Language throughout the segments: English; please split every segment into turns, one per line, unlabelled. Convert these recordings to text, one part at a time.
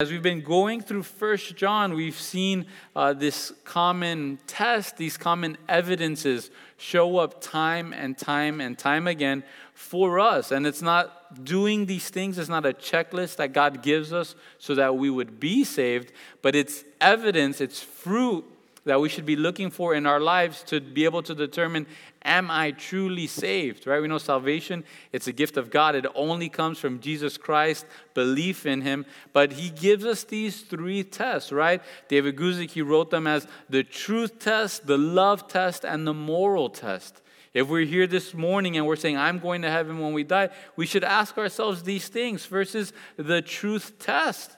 As we've been going through First John, we've seen uh, this common test, these common evidences show up time and time and time again for us. And it's not doing these things, it's not a checklist that God gives us so that we would be saved, but it's evidence, it's fruit that we should be looking for in our lives to be able to determine am I truly saved? Right? We know salvation, it's a gift of God. It only comes from Jesus Christ, belief in him. But he gives us these three tests, right? David Guzik, he wrote them as the truth test, the love test, and the moral test. If we're here this morning and we're saying, I'm going to heaven when we die, we should ask ourselves these things versus the truth test.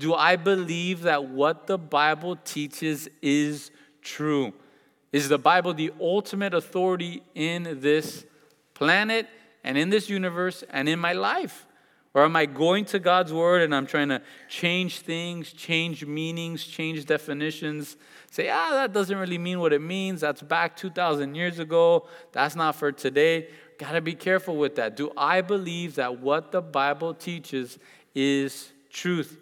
Do I believe that what the Bible teaches is true? Is the Bible the ultimate authority in this planet and in this universe and in my life? Or am I going to God's word and I'm trying to change things, change meanings, change definitions? Say, ah, that doesn't really mean what it means. That's back 2,000 years ago. That's not for today. Got to be careful with that. Do I believe that what the Bible teaches is truth?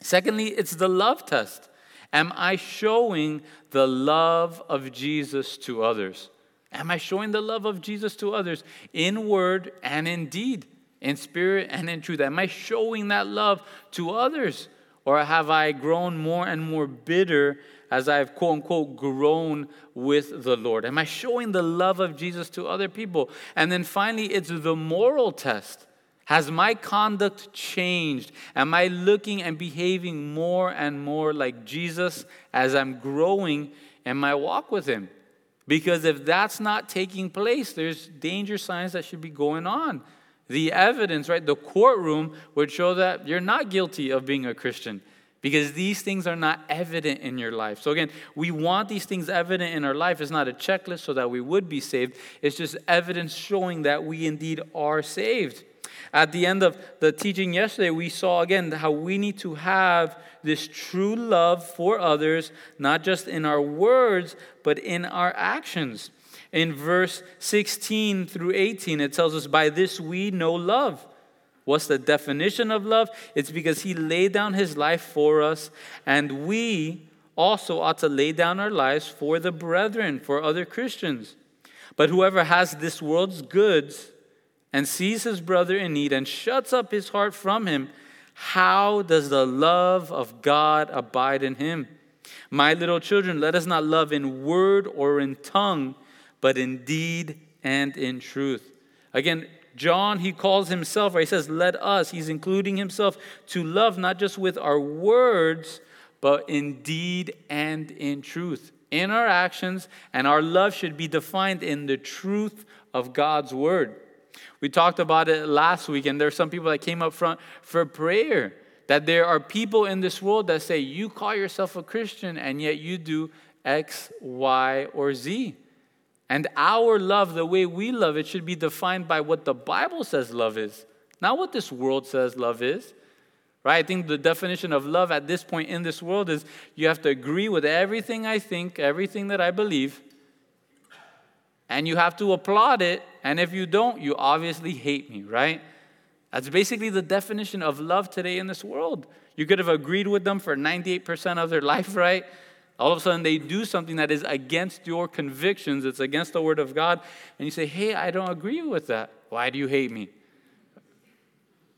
Secondly, it's the love test. Am I showing the love of Jesus to others? Am I showing the love of Jesus to others in word and in deed, in spirit and in truth? Am I showing that love to others? Or have I grown more and more bitter as I've quote unquote grown with the Lord? Am I showing the love of Jesus to other people? And then finally, it's the moral test. Has my conduct changed? Am I looking and behaving more and more like Jesus as I'm growing in my walk with Him? Because if that's not taking place, there's danger signs that should be going on. The evidence, right, the courtroom would show that you're not guilty of being a Christian because these things are not evident in your life. So, again, we want these things evident in our life. It's not a checklist so that we would be saved, it's just evidence showing that we indeed are saved. At the end of the teaching yesterday, we saw again how we need to have this true love for others, not just in our words, but in our actions. In verse 16 through 18, it tells us, By this we know love. What's the definition of love? It's because he laid down his life for us, and we also ought to lay down our lives for the brethren, for other Christians. But whoever has this world's goods and sees his brother in need and shuts up his heart from him, how does the love of God abide in him? My little children, let us not love in word or in tongue, but in deed and in truth. Again, John, he calls himself, or he says, let us, he's including himself to love not just with our words, but in deed and in truth. In our actions, and our love should be defined in the truth of God's word. We talked about it last week, and there are some people that came up front for prayer. That there are people in this world that say, You call yourself a Christian, and yet you do X, Y, or Z. And our love, the way we love it, should be defined by what the Bible says love is, not what this world says love is. Right? I think the definition of love at this point in this world is you have to agree with everything I think, everything that I believe, and you have to applaud it. And if you don't, you obviously hate me, right? That's basically the definition of love today in this world. You could have agreed with them for 98% of their life, right? All of a sudden, they do something that is against your convictions, it's against the Word of God, and you say, Hey, I don't agree with that. Why do you hate me?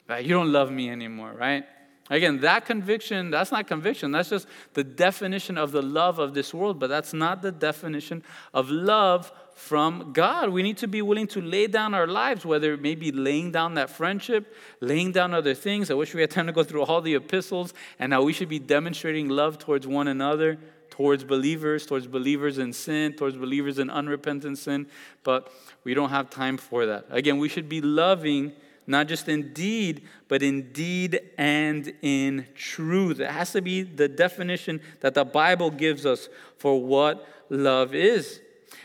Right? You don't love me anymore, right? Again, that conviction, that's not conviction. That's just the definition of the love of this world, but that's not the definition of love from God. We need to be willing to lay down our lives, whether it may be laying down that friendship, laying down other things. I wish we had time to go through all the epistles and how we should be demonstrating love towards one another, towards believers, towards believers in sin, towards believers in unrepentant sin, but we don't have time for that. Again, we should be loving not just in deed, but in deed and in truth. It has to be the definition that the Bible gives us for what love is.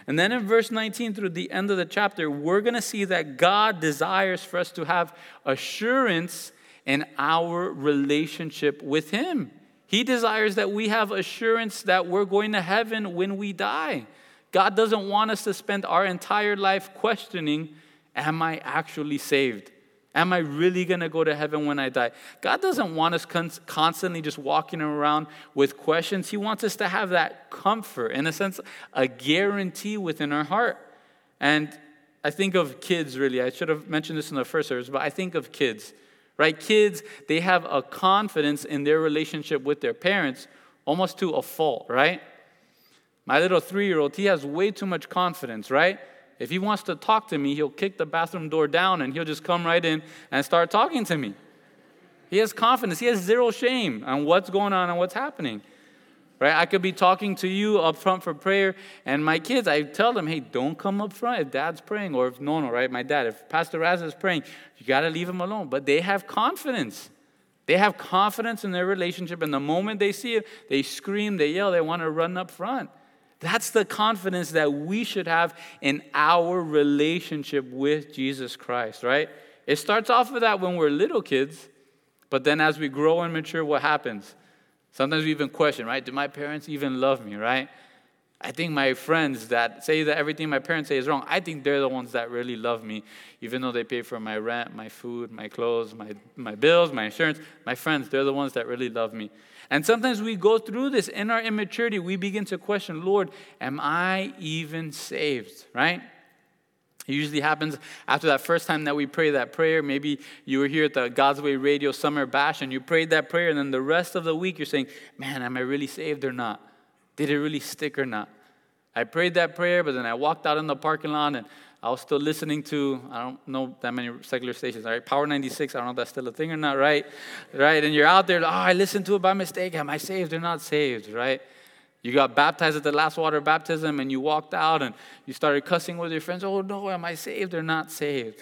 And then in verse 19 through the end of the chapter, we're going to see that God desires for us to have assurance in our relationship with Him. He desires that we have assurance that we're going to heaven when we die. God doesn't want us to spend our entire life questioning, Am I actually saved? Am I really going to go to heaven when I die? God doesn't want us con- constantly just walking around with questions. He wants us to have that comfort, in a sense, a guarantee within our heart. And I think of kids, really. I should have mentioned this in the first service, but I think of kids, right? Kids, they have a confidence in their relationship with their parents almost to a fault, right? My little three year old, he has way too much confidence, right? If he wants to talk to me, he'll kick the bathroom door down and he'll just come right in and start talking to me. He has confidence. He has zero shame on what's going on and what's happening. Right? I could be talking to you up front for prayer, and my kids, I tell them, hey, don't come up front if dad's praying, or if no, no, right? My dad, if Pastor Raz is praying, you got to leave him alone. But they have confidence. They have confidence in their relationship, and the moment they see it, they scream, they yell, they want to run up front. That's the confidence that we should have in our relationship with Jesus Christ, right? It starts off with that when we're little kids, but then as we grow and mature, what happens? Sometimes we even question, right? Do my parents even love me, right? I think my friends that say that everything my parents say is wrong, I think they're the ones that really love me, even though they pay for my rent, my food, my clothes, my, my bills, my insurance. My friends, they're the ones that really love me. And sometimes we go through this in our immaturity. We begin to question, Lord, am I even saved? Right? It usually happens after that first time that we pray that prayer. Maybe you were here at the God's Way Radio Summer Bash and you prayed that prayer, and then the rest of the week you're saying, Man, am I really saved or not? Did it really stick or not? I prayed that prayer, but then I walked out in the parking lot and I was still listening to, I don't know that many secular stations, right? Power 96, I don't know if that's still a thing or not, right? Right? And you're out there, oh, I listened to it by mistake. Am I saved or not saved, right? You got baptized at the last water baptism and you walked out and you started cussing with your friends. Oh, no, am I saved or not saved?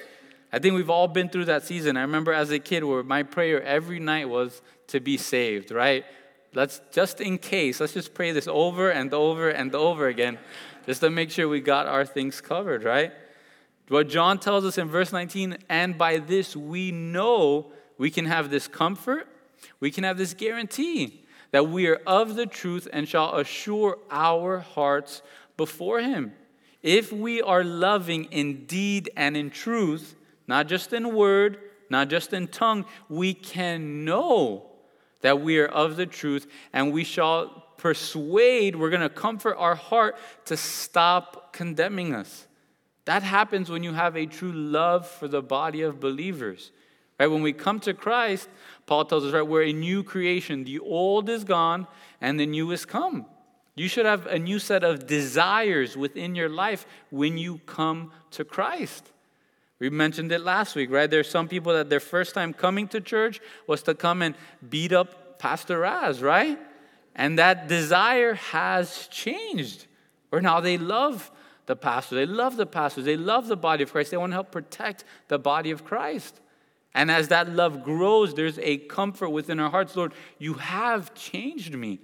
I think we've all been through that season. I remember as a kid where my prayer every night was to be saved, right? Let's just in case, let's just pray this over and over and over again just to make sure we got our things covered, right? What John tells us in verse 19, and by this we know we can have this comfort, we can have this guarantee that we are of the truth and shall assure our hearts before Him. If we are loving in deed and in truth, not just in word, not just in tongue, we can know that we are of the truth and we shall persuade, we're going to comfort our heart to stop condemning us. That happens when you have a true love for the body of believers. Right? When we come to Christ, Paul tells us, right, we're a new creation. The old is gone and the new is come. You should have a new set of desires within your life when you come to Christ. We mentioned it last week, right? There's some people that their first time coming to church was to come and beat up Pastor Raz, right? And that desire has changed. Or now they love the pastor. They love the pastors. They love the body of Christ. They want to help protect the body of Christ. And as that love grows, there's a comfort within our hearts. Lord, you have changed me.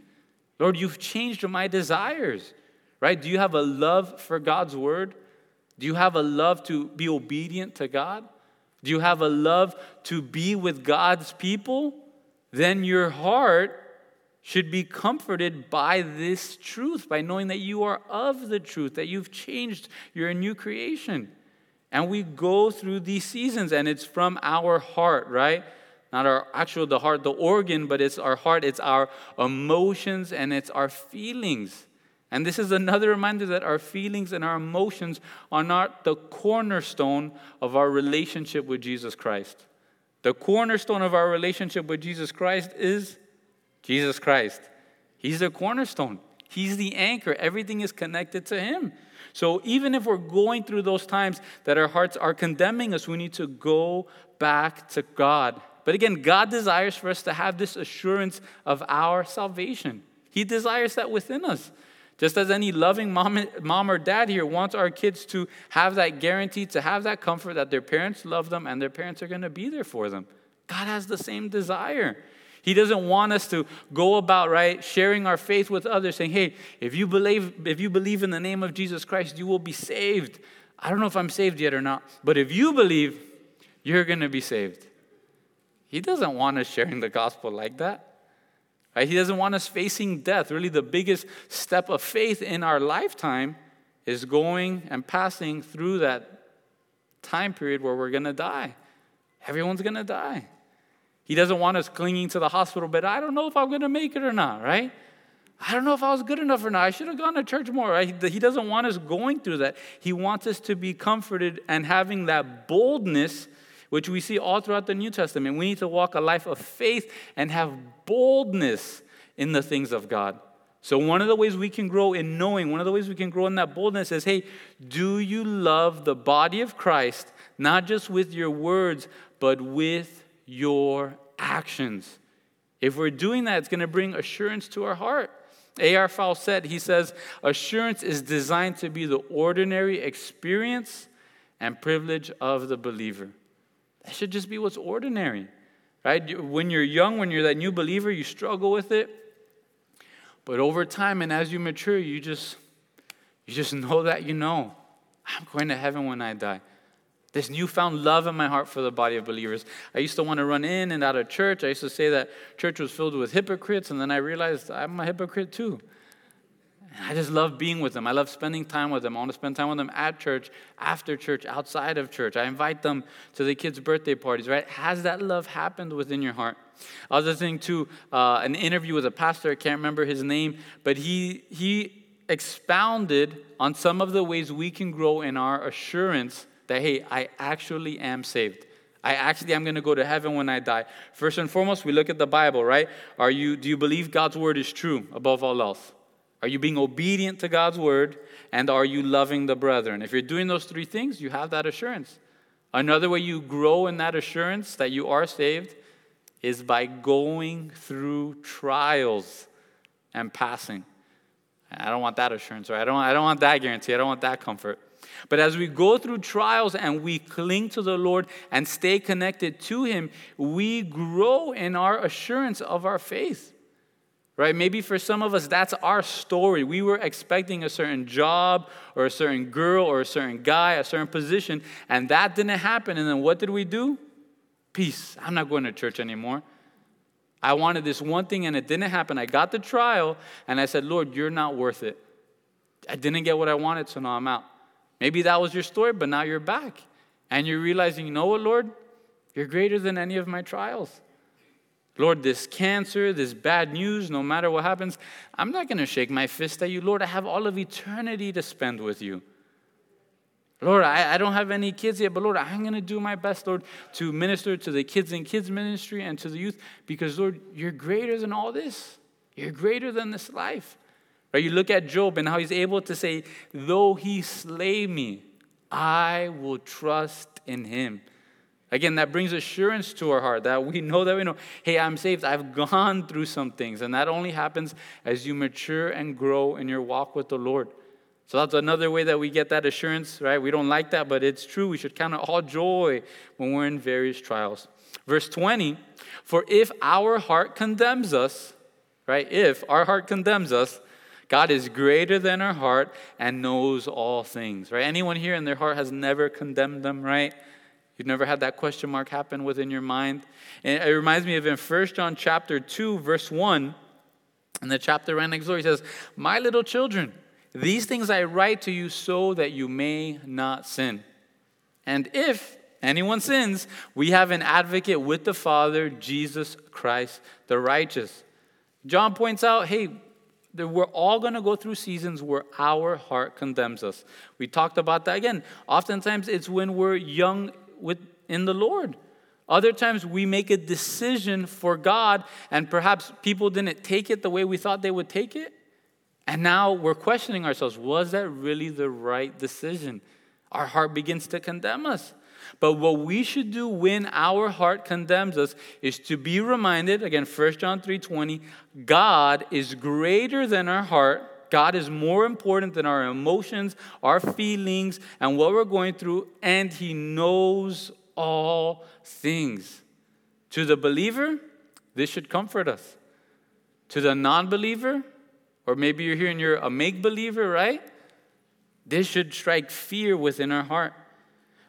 Lord, you've changed my desires. Right? Do you have a love for God's word? Do you have a love to be obedient to God? Do you have a love to be with God's people? Then your heart should be comforted by this truth, by knowing that you are of the truth, that you've changed, you're a new creation. And we go through these seasons, and it's from our heart, right? Not our actual, the heart, the organ, but it's our heart, it's our emotions, and it's our feelings. And this is another reminder that our feelings and our emotions are not the cornerstone of our relationship with Jesus Christ. The cornerstone of our relationship with Jesus Christ is Jesus Christ. He's the cornerstone, He's the anchor. Everything is connected to Him. So even if we're going through those times that our hearts are condemning us, we need to go back to God. But again, God desires for us to have this assurance of our salvation. He desires that within us. Just as any loving mom, mom or dad here wants our kids to have that guarantee, to have that comfort that their parents love them and their parents are going to be there for them. God has the same desire. He doesn't want us to go about, right, sharing our faith with others, saying, hey, if you believe, if you believe in the name of Jesus Christ, you will be saved. I don't know if I'm saved yet or not, but if you believe, you're going to be saved. He doesn't want us sharing the gospel like that. Right? He doesn't want us facing death. Really, the biggest step of faith in our lifetime is going and passing through that time period where we're going to die. Everyone's going to die. He doesn't want us clinging to the hospital bed. I don't know if I'm going to make it or not, right? I don't know if I was good enough or not. I should have gone to church more. Right? He doesn't want us going through that. He wants us to be comforted and having that boldness, which we see all throughout the New Testament. We need to walk a life of faith and have boldness in the things of God. So, one of the ways we can grow in knowing, one of the ways we can grow in that boldness is hey, do you love the body of Christ, not just with your words, but with your actions? If we're doing that, it's going to bring assurance to our heart. A.R. Said, he says, assurance is designed to be the ordinary experience and privilege of the believer. That should just be what's ordinary, right? When you're young, when you're that new believer, you struggle with it. But over time and as you mature, you just you just know that you know I'm going to heaven when I die. This newfound love in my heart for the body of believers. I used to want to run in and out of church. I used to say that church was filled with hypocrites, and then I realized I'm a hypocrite too. And I just love being with them. I love spending time with them. I want to spend time with them at church, after church, outside of church. I invite them to the kids' birthday parties, right? Has that love happened within your heart? I was listening to uh, an interview with a pastor, I can't remember his name, but he, he expounded on some of the ways we can grow in our assurance that, hey, I actually am saved. I actually am going to go to heaven when I die. First and foremost, we look at the Bible, right? Are you, do you believe God's word is true above all else? Are you being obedient to God's word? And are you loving the brethren? If you're doing those three things, you have that assurance. Another way you grow in that assurance that you are saved is by going through trials and passing. I don't want that assurance, right? I don't, I don't want that guarantee. I don't want that comfort. But as we go through trials and we cling to the Lord and stay connected to Him, we grow in our assurance of our faith. Right? Maybe for some of us, that's our story. We were expecting a certain job or a certain girl or a certain guy, a certain position, and that didn't happen. And then what did we do? Peace. I'm not going to church anymore. I wanted this one thing and it didn't happen. I got the trial and I said, Lord, you're not worth it. I didn't get what I wanted, so now I'm out. Maybe that was your story, but now you're back. And you're realizing, you know what, Lord? You're greater than any of my trials. Lord, this cancer, this bad news, no matter what happens, I'm not going to shake my fist at you. Lord, I have all of eternity to spend with you. Lord, I, I don't have any kids yet, but Lord, I'm going to do my best, Lord, to minister to the kids in kids ministry and to the youth because, Lord, you're greater than all this. You're greater than this life. Right? You look at Job and how he's able to say, though he slay me, I will trust in him. Again, that brings assurance to our heart that we know that we know, hey, I'm saved. I've gone through some things. And that only happens as you mature and grow in your walk with the Lord. So that's another way that we get that assurance, right? We don't like that, but it's true. We should count it all joy when we're in various trials. Verse 20 For if our heart condemns us, right? If our heart condemns us, God is greater than our heart and knows all things, right? Anyone here in their heart has never condemned them, right? You've never had that question mark happen within your mind. And it reminds me of in 1 John chapter 2, verse 1, in the chapter right next door, he says, My little children, these things I write to you so that you may not sin. And if anyone sins, we have an advocate with the Father, Jesus Christ the righteous. John points out hey, we're all going to go through seasons where our heart condemns us. We talked about that again. Oftentimes, it's when we're young in the Lord. Other times, we make a decision for God, and perhaps people didn't take it the way we thought they would take it. And now we're questioning ourselves was that really the right decision? Our heart begins to condemn us. But what we should do when our heart condemns us is to be reminded again 1 John 3:20 God is greater than our heart. God is more important than our emotions, our feelings, and what we're going through, and He knows all things. To the believer, this should comfort us. To the non believer, or maybe you're here and you're a make believer, right? This should strike fear within our heart.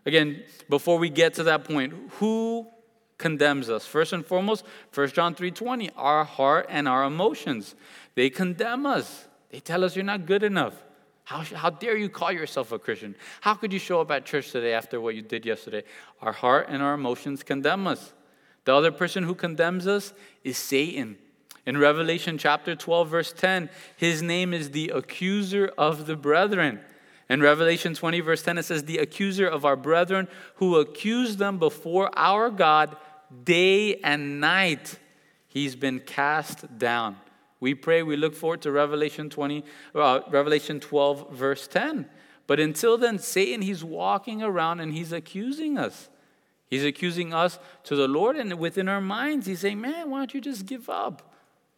Again, before we get to that point, who condemns us? First and foremost, 1 John 3:20, our heart and our emotions. They condemn us. They tell us you're not good enough. How, how dare you call yourself a Christian? How could you show up at church today after what you did yesterday? Our heart and our emotions condemn us. The other person who condemns us is Satan. In Revelation chapter 12, verse 10, his name is the accuser of the brethren. In Revelation 20, verse 10, it says, The accuser of our brethren who accused them before our God day and night, he's been cast down. We pray, we look forward to Revelation 20, uh, Revelation 12, verse 10. But until then, Satan, he's walking around and he's accusing us. He's accusing us to the Lord, and within our minds, he's saying, Man, why don't you just give up?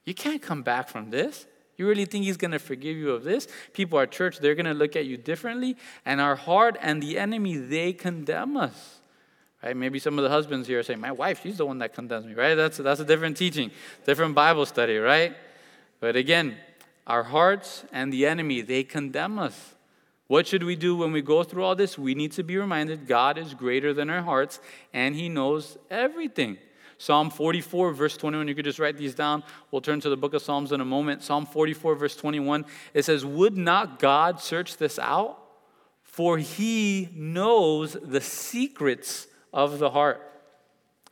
You can't come back from this. You really think he's going to forgive you of this? People at church, they're going to look at you differently. And our heart and the enemy, they condemn us. Right? Maybe some of the husbands here are saying, My wife, she's the one that condemns me, right? That's, that's a different teaching, different Bible study, right? But again, our hearts and the enemy, they condemn us. What should we do when we go through all this? We need to be reminded God is greater than our hearts and He knows everything. Psalm 44, verse 21, you could just write these down. We'll turn to the book of Psalms in a moment. Psalm 44, verse 21, it says, Would not God search this out? For he knows the secrets of the heart.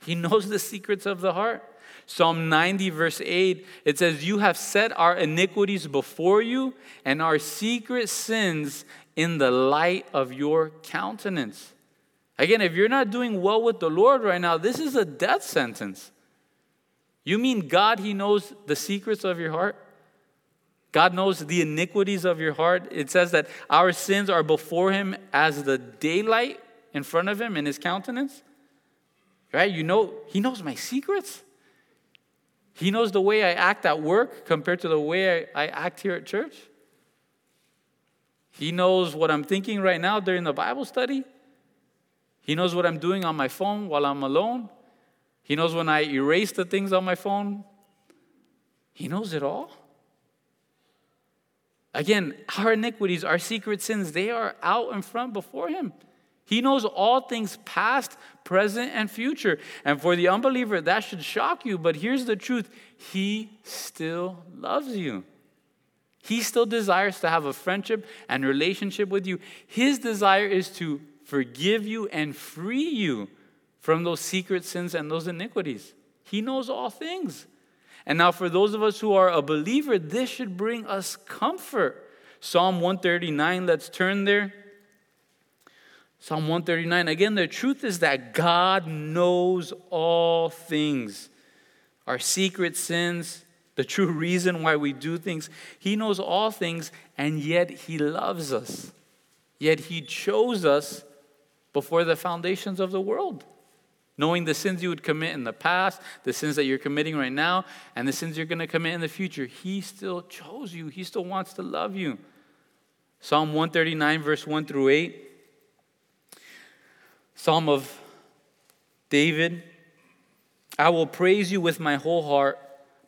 He knows the secrets of the heart. Psalm 90, verse 8, it says, You have set our iniquities before you and our secret sins in the light of your countenance. Again, if you're not doing well with the Lord right now, this is a death sentence. You mean God, He knows the secrets of your heart? God knows the iniquities of your heart. It says that our sins are before Him as the daylight in front of Him in His countenance. Right? You know, He knows my secrets. He knows the way I act at work compared to the way I, act here at church. He knows what I'm thinking right now during the Bible study. He knows what I'm doing on my phone while I'm alone. He knows when I erase the things on my phone. He knows it all. Again, our iniquities, our secret sins, they are out in front before Him. He knows all things past, present, and future. And for the unbeliever, that should shock you. But here's the truth He still loves you. He still desires to have a friendship and relationship with you. His desire is to forgive you and free you from those secret sins and those iniquities. He knows all things. And now, for those of us who are a believer, this should bring us comfort. Psalm 139, let's turn there. Psalm 139. Again, the truth is that God knows all things, our secret sins, the true reason why we do things. He knows all things, and yet He loves us. Yet He chose us before the foundations of the world. Knowing the sins you would commit in the past, the sins that you're committing right now, and the sins you're going to commit in the future, He still chose you. He still wants to love you. Psalm 139, verse 1 through 8. Psalm of David. I will praise you with my whole heart.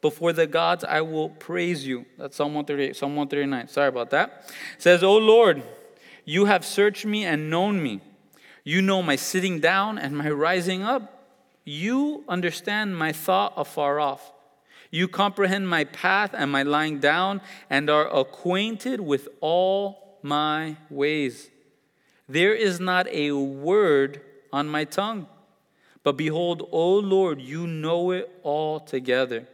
Before the gods, I will praise you. That's Psalm 138, Psalm 139. Sorry about that. It says, O Lord, you have searched me and known me. You know my sitting down and my rising up. You understand my thought afar off. You comprehend my path and my lying down and are acquainted with all my ways. There is not a word on my tongue. But behold, O Lord, you know it all together.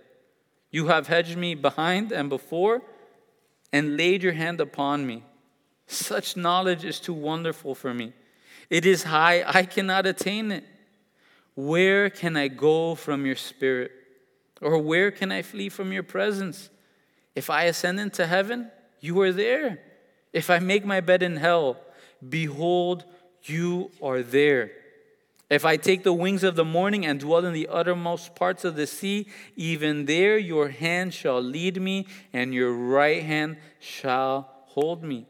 You have hedged me behind and before and laid your hand upon me. Such knowledge is too wonderful for me. It is high, I cannot attain it. Where can I go from your spirit? Or where can I flee from your presence? If I ascend into heaven, you are there. If I make my bed in hell, behold, you are there. If I take the wings of the morning and dwell in the uttermost parts of the sea, even there your hand shall lead me, and your right hand shall hold me.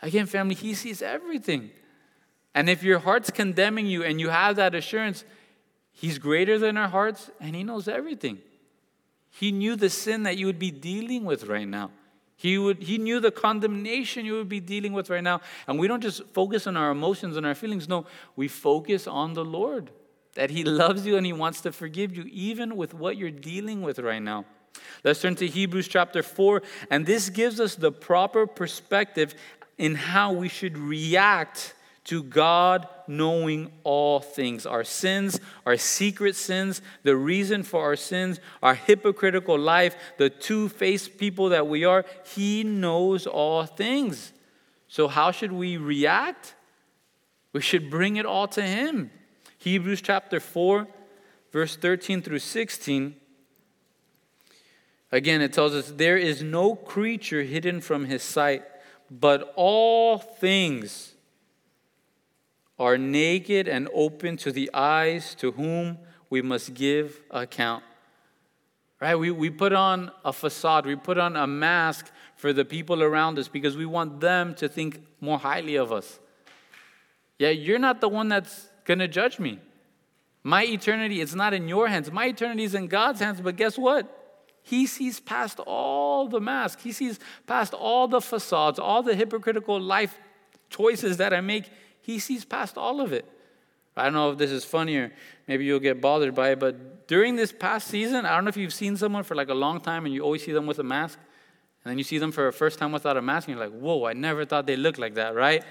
Again, family, he sees everything. And if your heart's condemning you and you have that assurance, He's greater than our hearts and He knows everything. He knew the sin that you would be dealing with right now. He, would, he knew the condemnation you would be dealing with right now. And we don't just focus on our emotions and our feelings. No, we focus on the Lord. That He loves you and He wants to forgive you, even with what you're dealing with right now. Let's turn to Hebrews chapter 4, and this gives us the proper perspective in how we should react to God knowing all things our sins, our secret sins, the reason for our sins, our hypocritical life, the two faced people that we are. He knows all things. So, how should we react? We should bring it all to Him. Hebrews chapter 4, verse 13 through 16. Again, it tells us, There is no creature hidden from His sight, but all things are naked and open to the eyes to whom we must give account. Right? We, we put on a facade, we put on a mask for the people around us because we want them to think more highly of us. Yeah, you're not the one that's going to judge me. My eternity is not in your hands. My eternity is in God's hands. But guess what? He sees past all the mask. He sees past all the facades, all the hypocritical life choices that I make. He sees past all of it. I don't know if this is funny or maybe you'll get bothered by it, but during this past season, I don't know if you've seen someone for like a long time and you always see them with a mask, and then you see them for a first time without a mask, and you're like, whoa, I never thought they looked like that, right?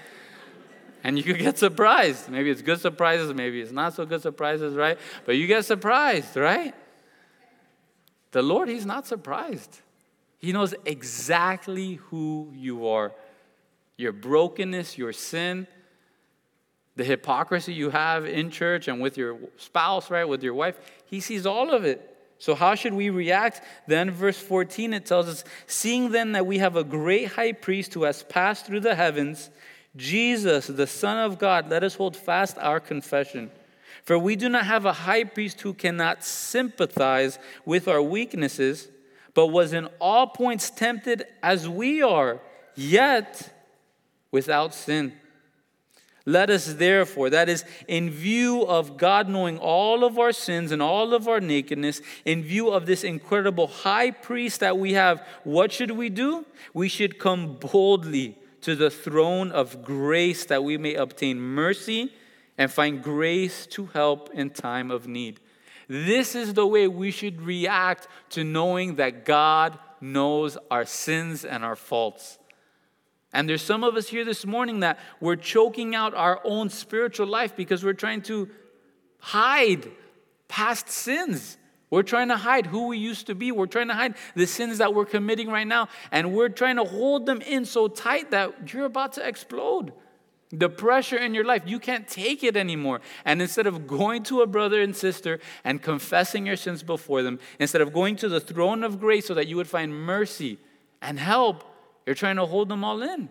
and you could get surprised. Maybe it's good surprises, maybe it's not so good surprises, right? But you get surprised, right? The Lord, He's not surprised. He knows exactly who you are your brokenness, your sin the hypocrisy you have in church and with your spouse, right, with your wife, he sees all of it. So, how should we react? Then, verse 14, it tells us Seeing then that we have a great high priest who has passed through the heavens, Jesus, the Son of God, let us hold fast our confession. For we do not have a high priest who cannot sympathize with our weaknesses, but was in all points tempted as we are, yet without sin. Let us therefore, that is, in view of God knowing all of our sins and all of our nakedness, in view of this incredible high priest that we have, what should we do? We should come boldly to the throne of grace that we may obtain mercy and find grace to help in time of need. This is the way we should react to knowing that God knows our sins and our faults. And there's some of us here this morning that we're choking out our own spiritual life because we're trying to hide past sins. We're trying to hide who we used to be. We're trying to hide the sins that we're committing right now. And we're trying to hold them in so tight that you're about to explode. The pressure in your life, you can't take it anymore. And instead of going to a brother and sister and confessing your sins before them, instead of going to the throne of grace so that you would find mercy and help, you're trying to hold them all in.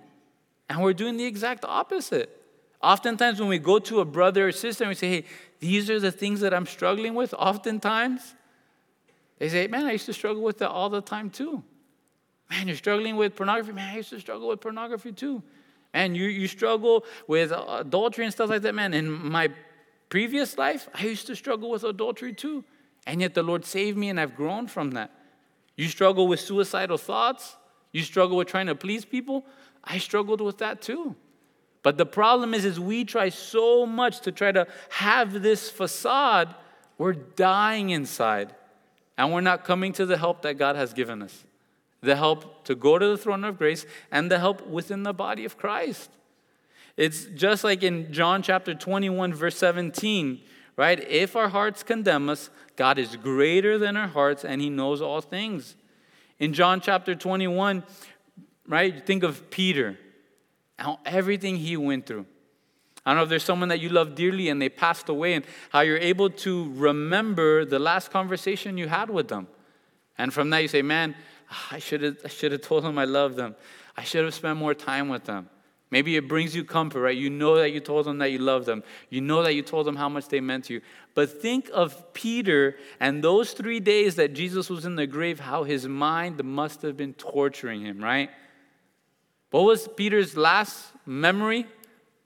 And we're doing the exact opposite. Oftentimes, when we go to a brother or sister and we say, hey, these are the things that I'm struggling with, oftentimes they say, man, I used to struggle with that all the time too. Man, you're struggling with pornography? Man, I used to struggle with pornography too. And you, you struggle with adultery and stuff like that, man. In my previous life, I used to struggle with adultery too. And yet the Lord saved me and I've grown from that. You struggle with suicidal thoughts? You struggle with trying to please people? I struggled with that too. But the problem is, is we try so much to try to have this facade, we're dying inside. And we're not coming to the help that God has given us. The help to go to the throne of grace and the help within the body of Christ. It's just like in John chapter 21, verse 17, right? If our hearts condemn us, God is greater than our hearts and he knows all things. In John chapter 21, right, think of Peter, how everything he went through. I don't know if there's someone that you love dearly and they passed away, and how you're able to remember the last conversation you had with them. And from that, you say, Man, I should have I told them I love them. I should have spent more time with them. Maybe it brings you comfort, right? You know that you told them that you love them. You know that you told them how much they meant to you. But think of Peter and those three days that Jesus was in the grave, how his mind must have been torturing him, right? What was Peter's last memory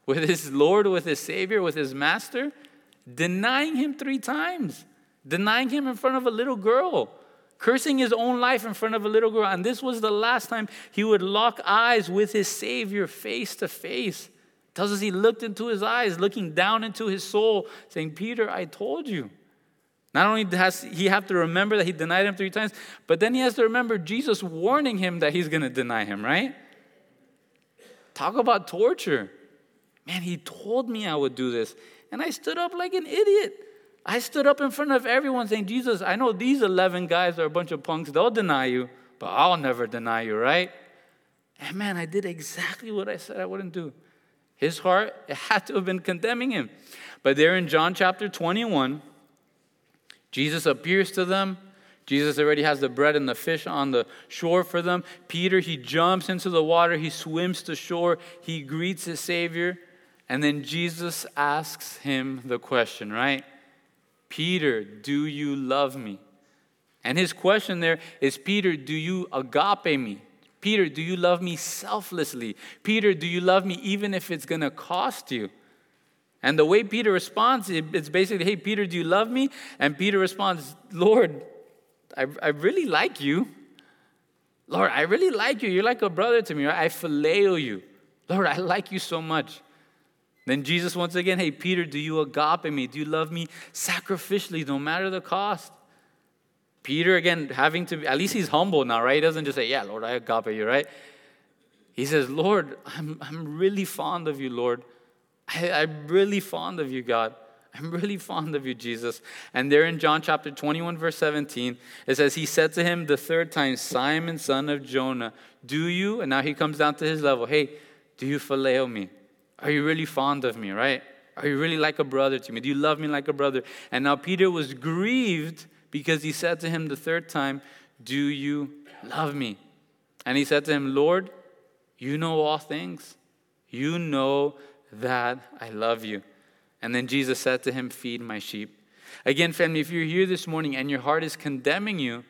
with his Lord, with his Savior, with his Master? Denying him three times, denying him in front of a little girl cursing his own life in front of a little girl. And this was the last time he would lock eyes with his Savior face to face tells us he looked into his eyes, looking down into his soul, saying, Peter, I told you. Not only does he have to remember that he denied him three times, but then he has to remember Jesus warning him that he's going to deny him, right? Talk about torture. Man, he told me I would do this. And I stood up like an idiot. I stood up in front of everyone saying, Jesus, I know these 11 guys are a bunch of punks. They'll deny you, but I'll never deny you, right? And man, I did exactly what I said I wouldn't do. His heart it had to have been condemning him. But there in John chapter 21, Jesus appears to them. Jesus already has the bread and the fish on the shore for them. Peter, he jumps into the water, he swims to shore, he greets his Savior. And then Jesus asks him the question, right? Peter, do you love me? And his question there is Peter, do you agape me? Peter, do you love me selflessly? Peter, do you love me even if it's going to cost you? And the way Peter responds, it's basically, hey, Peter, do you love me? And Peter responds, Lord, I, I really like you. Lord, I really like you. You're like a brother to me. Right? I phileo you. Lord, I like you so much. Then Jesus, once again, hey, Peter, do you agape me? Do you love me sacrificially, no matter the cost? Peter, again, having to, at least he's humble now, right? He doesn't just say, yeah, Lord, I agape you, right? He says, Lord, I'm, I'm really fond of you, Lord. I, I'm really fond of you, God. I'm really fond of you, Jesus. And there in John chapter 21, verse 17, it says, He said to him the third time, Simon, son of Jonah, do you, and now he comes down to his level, hey, do you phileo me? Are you really fond of me, right? Are you really like a brother to me? Do you love me like a brother? And now Peter was grieved because he said to him the third time, Do you love me? And he said to him, Lord, you know all things. You know that I love you. And then Jesus said to him, Feed my sheep. Again, family, if you're here this morning and your heart is condemning you,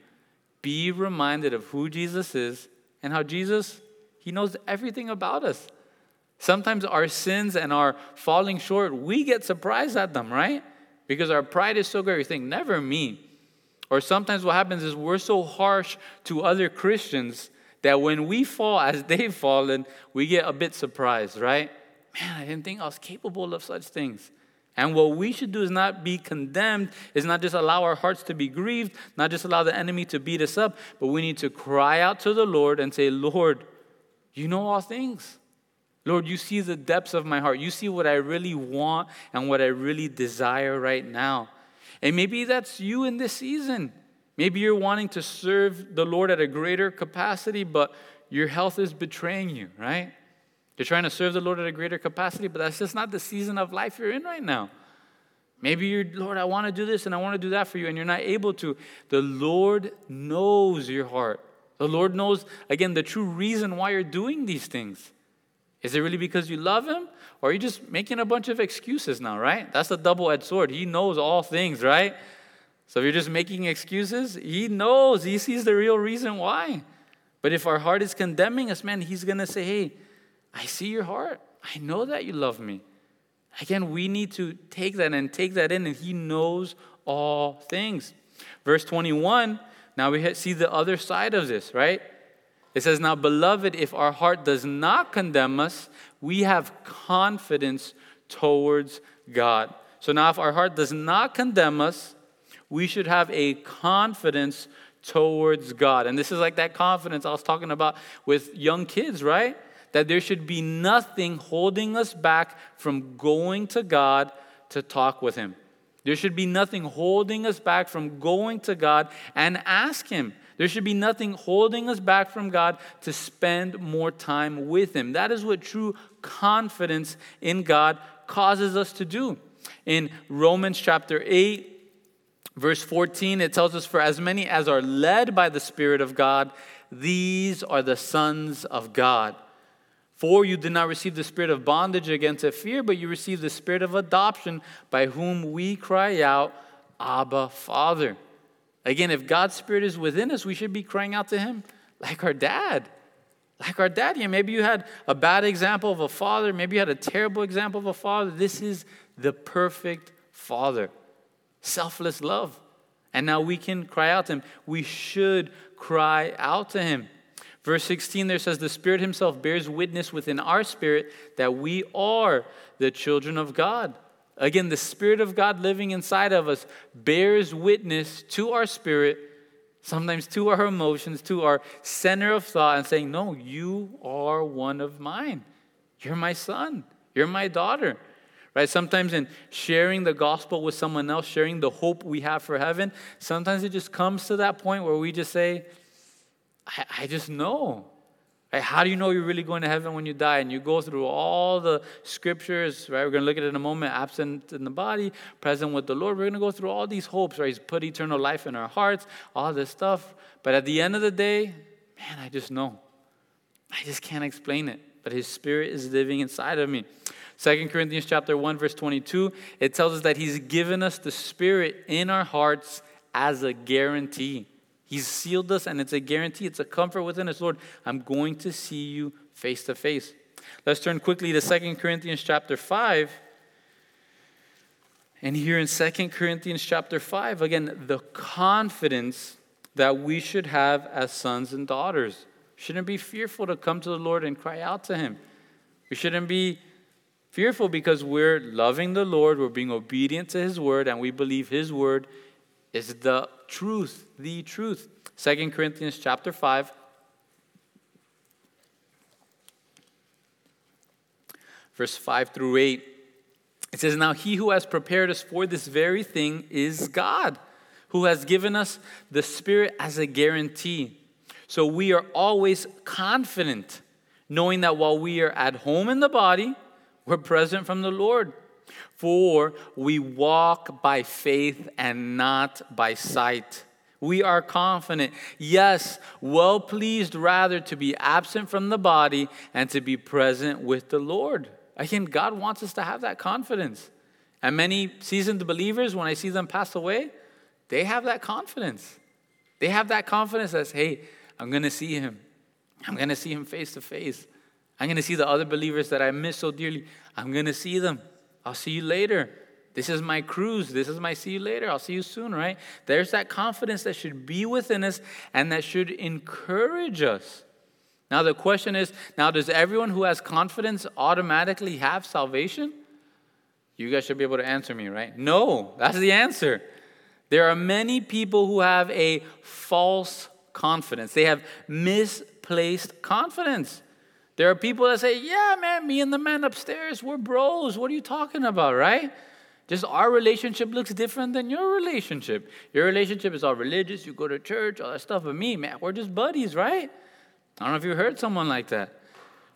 be reminded of who Jesus is and how Jesus, He knows everything about us. Sometimes our sins and our falling short, we get surprised at them, right? Because our pride is so great, we think, never me. Or sometimes what happens is we're so harsh to other Christians that when we fall as they've fallen, we get a bit surprised, right? Man, I didn't think I was capable of such things. And what we should do is not be condemned, is not just allow our hearts to be grieved, not just allow the enemy to beat us up, but we need to cry out to the Lord and say, Lord, you know all things. Lord, you see the depths of my heart. You see what I really want and what I really desire right now. And maybe that's you in this season. Maybe you're wanting to serve the Lord at a greater capacity, but your health is betraying you, right? You're trying to serve the Lord at a greater capacity, but that's just not the season of life you're in right now. Maybe you're, Lord, I want to do this and I want to do that for you, and you're not able to. The Lord knows your heart. The Lord knows, again, the true reason why you're doing these things. Is it really because you love Him? Or are you just making a bunch of excuses now, right? That's a double edged sword. He knows all things, right? So if you're just making excuses, He knows, He sees the real reason why. But if our heart is condemning us, man, He's going to say, hey, I see your heart. I know that you love me. Again, we need to take that and take that in, and He knows all things. Verse 21, now we see the other side of this, right? It says, Now, beloved, if our heart does not condemn us, we have confidence towards God. So now, if our heart does not condemn us, we should have a confidence towards God. And this is like that confidence I was talking about with young kids, right? that there should be nothing holding us back from going to God to talk with Him. There should be nothing holding us back from going to God and ask Him. There should be nothing holding us back from God to spend more time with Him. That is what true confidence in God causes us to do. In Romans chapter 8, verse 14, it tells us, For as many as are led by the Spirit of God, these are the sons of God. For you did not receive the spirit of bondage again to fear, but you received the spirit of adoption by whom we cry out, Abba, Father. Again, if God's spirit is within us, we should be crying out to him like our dad. Like our dad. Yeah, maybe you had a bad example of a father, maybe you had a terrible example of a father. This is the perfect father. Selfless love. And now we can cry out to him. We should cry out to him. Verse 16 there says, The Spirit Himself bears witness within our spirit that we are the children of God. Again, the Spirit of God living inside of us bears witness to our spirit, sometimes to our emotions, to our center of thought, and saying, No, you are one of mine. You're my son. You're my daughter. Right? Sometimes in sharing the gospel with someone else, sharing the hope we have for heaven, sometimes it just comes to that point where we just say, I, I just know. Right? How do you know you're really going to heaven when you die? And you go through all the scriptures, right? We're going to look at it in a moment absent in the body, present with the Lord. We're going to go through all these hopes, right? He's put eternal life in our hearts, all this stuff. But at the end of the day, man, I just know. I just can't explain it. But His Spirit is living inside of me. Second Corinthians chapter 1, verse 22, it tells us that He's given us the Spirit in our hearts as a guarantee. He's sealed us, and it's a guarantee, it's a comfort within us. Lord, I'm going to see you face to face. Let's turn quickly to Second Corinthians chapter 5. And here in Second Corinthians chapter 5, again, the confidence that we should have as sons and daughters. shouldn't be fearful to come to the Lord and cry out to Him. We shouldn't be fearful because we're loving the Lord, we're being obedient to His word, and we believe His word is the truth, the truth. Second Corinthians chapter 5. Verse 5 through 8. It says, Now he who has prepared us for this very thing is God, who has given us the Spirit as a guarantee. So we are always confident, knowing that while we are at home in the body, we're present from the Lord. For we walk by faith and not by sight. We are confident, yes, well pleased rather to be absent from the body and to be present with the Lord. Again, God wants us to have that confidence. And many seasoned believers, when I see them pass away, they have that confidence. They have that confidence as, hey, I'm going to see him. I'm going to see him face to face. I'm going to see the other believers that I miss so dearly. I'm going to see them. I'll see you later. This is my cruise. This is my see you later. I'll see you soon, right? There's that confidence that should be within us and that should encourage us. Now, the question is now, does everyone who has confidence automatically have salvation? You guys should be able to answer me, right? No, that's the answer. There are many people who have a false confidence, they have misplaced confidence. There are people that say, Yeah, man, me and the man upstairs, we're bros. What are you talking about, right? Just our relationship looks different than your relationship. Your relationship is all religious, you go to church, all that stuff. But me, man, we're just buddies, right? I don't know if you heard someone like that,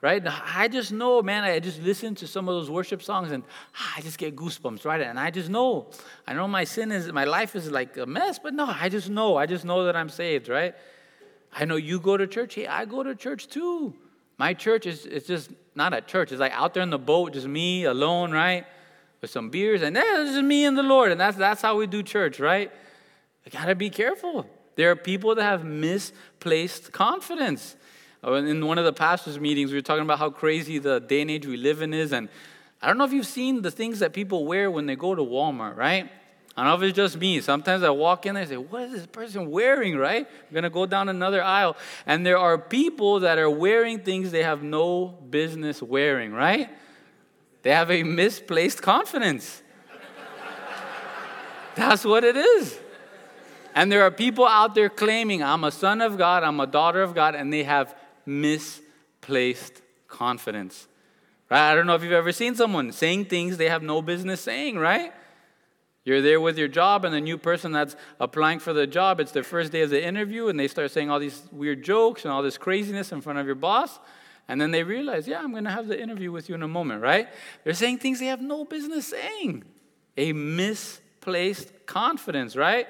right? I just know, man, I just listen to some of those worship songs and ah, I just get goosebumps, right? And I just know, I know my sin is, my life is like a mess, but no, I just know, I just know that I'm saved, right? I know you go to church. Hey, I go to church too. My church is it's just not a church. It's like out there in the boat, just me alone, right? With some beers, and then it's just me and the Lord. And that's that's how we do church, right? We gotta be careful. There are people that have misplaced confidence. Uh, in one of the pastors' meetings, we were talking about how crazy the day and age we live in is. And I don't know if you've seen the things that people wear when they go to Walmart, right? I don't know if it's just me. Sometimes I walk in and say, What is this person wearing, right? I'm going to go down another aisle. And there are people that are wearing things they have no business wearing, right? They have a misplaced confidence. That's what it is. And there are people out there claiming, I'm a son of God, I'm a daughter of God, and they have misplaced confidence. Right? I don't know if you've ever seen someone saying things they have no business saying, right? You're there with your job, and the new person that's applying for the job, it's their first day of the interview, and they start saying all these weird jokes and all this craziness in front of your boss. And then they realize, yeah, I'm going to have the interview with you in a moment, right? They're saying things they have no business saying. A misplaced confidence, right?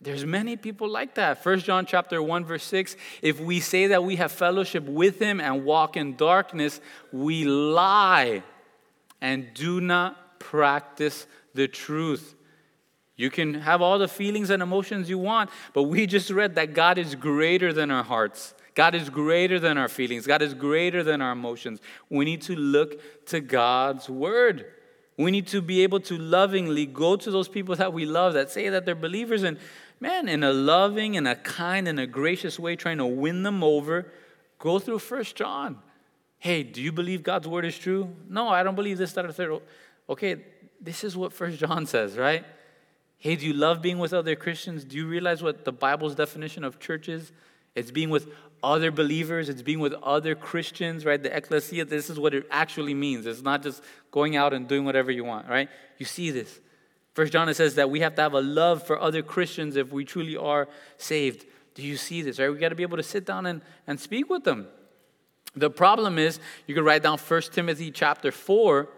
There's many people like that. First John chapter 1 verse 6, if we say that we have fellowship with him and walk in darkness, we lie and do not practice the truth. You can have all the feelings and emotions you want, but we just read that God is greater than our hearts. God is greater than our feelings. God is greater than our emotions. We need to look to God's word. We need to be able to lovingly go to those people that we love that say that they're believers and, man, in a loving and a kind and a gracious way, trying to win them over. Go through First John. Hey, do you believe God's word is true? No, I don't believe this, that, or third. Okay, this is what First John says, right? Hey, do you love being with other Christians? Do you realize what the Bible's definition of church is? It's being with other believers, it's being with other Christians, right? The ecclesia, this is what it actually means. It's not just going out and doing whatever you want, right? You see this. First John says that we have to have a love for other Christians if we truly are saved. Do you see this? Right? We got to be able to sit down and, and speak with them. The problem is, you can write down 1 Timothy chapter 4,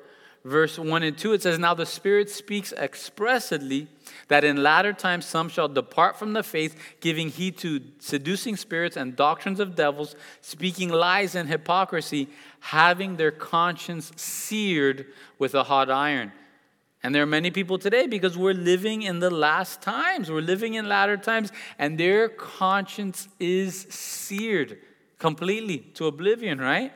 verse 1 and 2. It says, Now the Spirit speaks expressly that in latter times some shall depart from the faith, giving heed to seducing spirits and doctrines of devils, speaking lies and hypocrisy, having their conscience seared with a hot iron and there are many people today because we're living in the last times. We're living in latter times, and their conscience is seared completely to oblivion, right?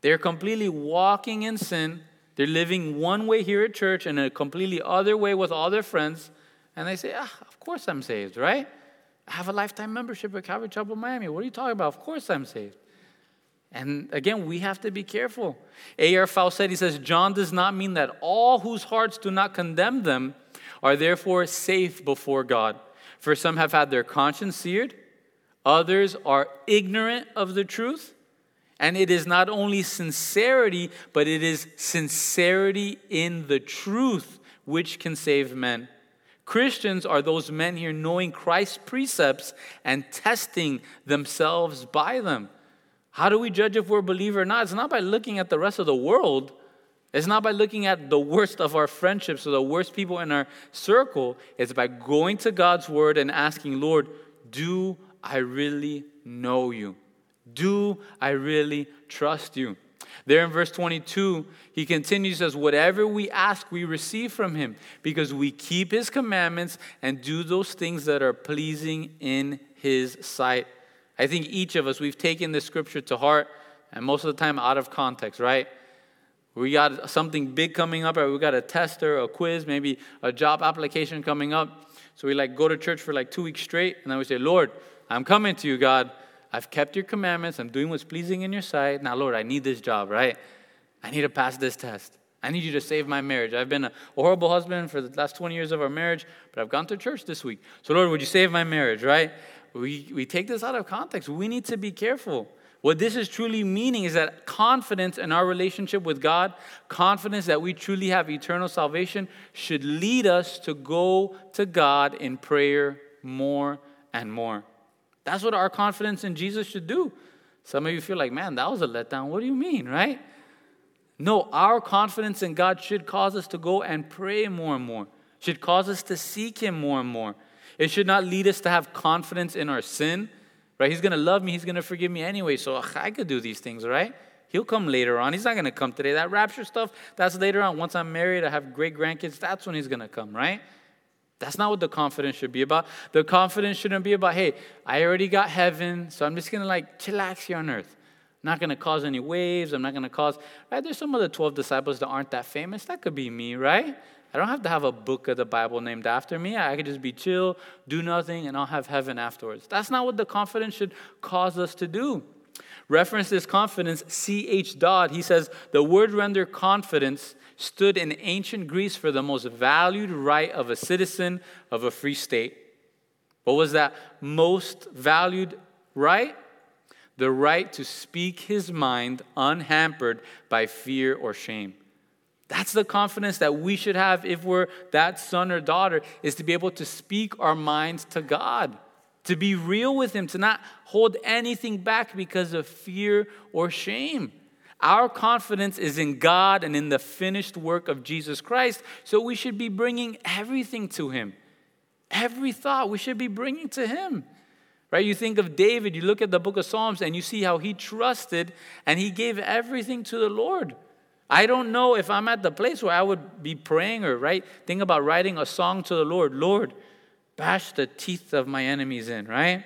They're completely walking in sin. They're living one way here at church and a completely other way with all their friends. And they say, ah, of course I'm saved, right? I have a lifetime membership at Calvary Chapel, Miami. What are you talking about? Of course I'm saved. And again, we have to be careful. A.R. Fausset, he says, John does not mean that all whose hearts do not condemn them are therefore safe before God. For some have had their conscience seared, others are ignorant of the truth. And it is not only sincerity, but it is sincerity in the truth which can save men. Christians are those men here knowing Christ's precepts and testing themselves by them. How do we judge if we're a believer or not? It's not by looking at the rest of the world. It's not by looking at the worst of our friendships or the worst people in our circle. It's by going to God's word and asking, Lord, do I really know you? Do I really trust you? There in verse 22, he continues, says, Whatever we ask, we receive from him, because we keep his commandments and do those things that are pleasing in his sight. I think each of us, we've taken this scripture to heart, and most of the time out of context, right? We got something big coming up, or we got a tester, a quiz, maybe a job application coming up. So we like go to church for like two weeks straight, and then we say, Lord, I'm coming to you, God. I've kept your commandments. I'm doing what's pleasing in your sight. Now, Lord, I need this job, right? I need to pass this test. I need you to save my marriage. I've been a horrible husband for the last 20 years of our marriage, but I've gone to church this week. So, Lord, would you save my marriage, right? we, we take this out of context. We need to be careful. What this is truly meaning is that confidence in our relationship with God, confidence that we truly have eternal salvation, should lead us to go to God in prayer more and more. That's what our confidence in Jesus should do. Some of you feel like, man, that was a letdown. What do you mean, right? No, our confidence in God should cause us to go and pray more and more, should cause us to seek Him more and more. It should not lead us to have confidence in our sin, right? He's going to love me. He's going to forgive me anyway. So ugh, I could do these things, right? He'll come later on. He's not going to come today. That rapture stuff, that's later on. Once I'm married, I have great grandkids, that's when he's going to come, right? That's not what the confidence should be about. The confidence shouldn't be about, hey, I already got heaven, so I'm just to like chillax here on earth. I'm not to cause any waves. I'm not to cause, right? There's some of the 12 disciples that aren't that famous. That could be me, right? I don't have to have a book of the Bible named after me. I could just be chill, do nothing, and I'll have heaven afterwards. That's not what the confidence should cause us to do. Reference this confidence, C.H. Dodd. He says, The word render confidence stood in ancient Greece for the most valued right of a citizen of a free state. What was that most valued right? The right to speak his mind unhampered by fear or shame. That's the confidence that we should have if we're that son or daughter, is to be able to speak our minds to God, to be real with Him, to not hold anything back because of fear or shame. Our confidence is in God and in the finished work of Jesus Christ, so we should be bringing everything to Him. Every thought we should be bringing to Him. Right? You think of David, you look at the book of Psalms, and you see how he trusted and he gave everything to the Lord. I don't know if I'm at the place where I would be praying or right think about writing a song to the Lord. Lord, bash the teeth of my enemies in, right?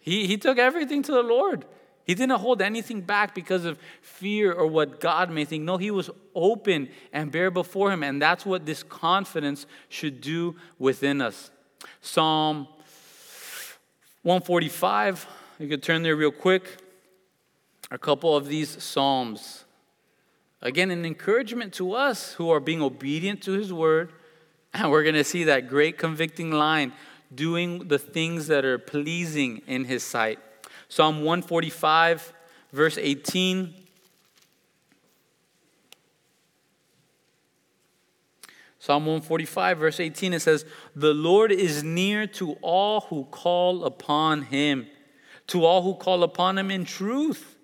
He, he took everything to the Lord. He didn't hold anything back because of fear or what God may think. No, he was open and bare before him. And that's what this confidence should do within us. Psalm 145, you could turn there real quick. A couple of these Psalms Again, an encouragement to us who are being obedient to his word. And we're going to see that great convicting line doing the things that are pleasing in his sight. Psalm 145, verse 18. Psalm 145, verse 18, it says, The Lord is near to all who call upon him, to all who call upon him in truth.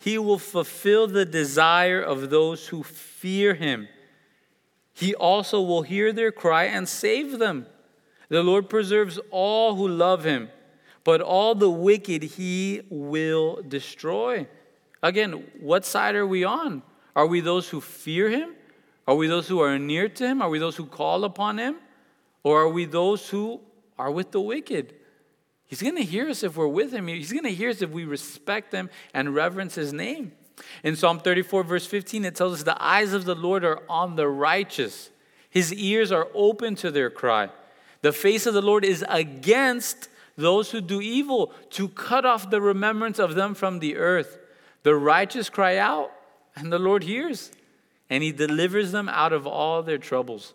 He will fulfill the desire of those who fear him. He also will hear their cry and save them. The Lord preserves all who love him, but all the wicked he will destroy. Again, what side are we on? Are we those who fear him? Are we those who are near to him? Are we those who call upon him? Or are we those who are with the wicked? He's going to hear us if we're with him. He's going to hear us if we respect him and reverence his name. In Psalm 34, verse 15, it tells us the eyes of the Lord are on the righteous, his ears are open to their cry. The face of the Lord is against those who do evil, to cut off the remembrance of them from the earth. The righteous cry out, and the Lord hears and he delivers them out of all their troubles.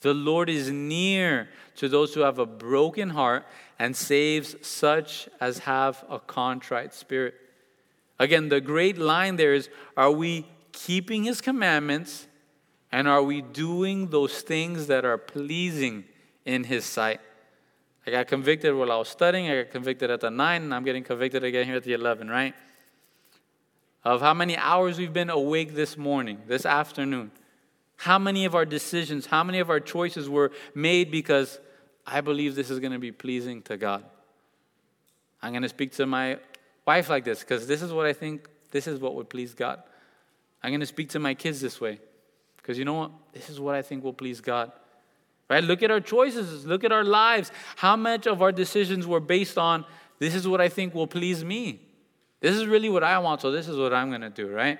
The Lord is near to those who have a broken heart and saves such as have a contrite spirit. Again, the great line there is are we keeping his commandments and are we doing those things that are pleasing in his sight? I got convicted while I was studying, I got convicted at the 9, and I'm getting convicted again here at the 11, right? of how many hours we've been awake this morning, this afternoon. How many of our decisions, how many of our choices were made because I believe this is going to be pleasing to God? I'm going to speak to my wife like this because this is what I think, this is what would please God. I'm going to speak to my kids this way because you know what? This is what I think will please God. Right? Look at our choices, look at our lives. How much of our decisions were based on this is what I think will please me? This is really what I want, so this is what I'm going to do, right?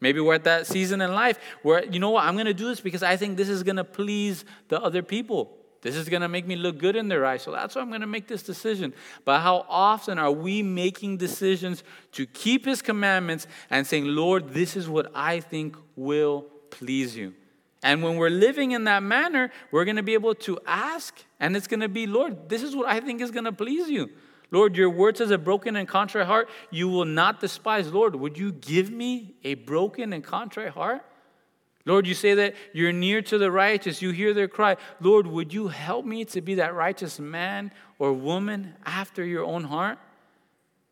Maybe we're at that season in life where, you know what, I'm going to do this because I think this is going to please the other people. This is going to make me look good in their eyes. So that's why I'm going to make this decision. But how often are we making decisions to keep his commandments and saying, Lord, this is what I think will please you? And when we're living in that manner, we're going to be able to ask, and it's going to be, Lord, this is what I think is going to please you. Lord, your word says a broken and contrite heart you will not despise. Lord, would you give me a broken and contrite heart? Lord, you say that you're near to the righteous, you hear their cry. Lord, would you help me to be that righteous man or woman after your own heart?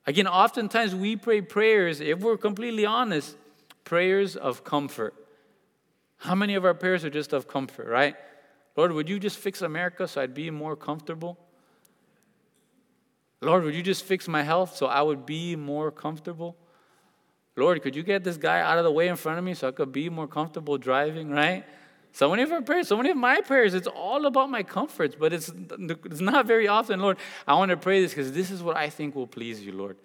Again, oftentimes we pray prayers, if we're completely honest, prayers of comfort. How many of our prayers are just of comfort, right? Lord, would you just fix America so I'd be more comfortable? Lord, would you just fix my health so I would be more comfortable? Lord, could you get this guy out of the way in front of me so I could be more comfortable driving, right? So many of our prayers, so many of my prayers, it's all about my comforts, but it's, it's not very often, Lord, I want to pray this because this is what I think will please you, Lord.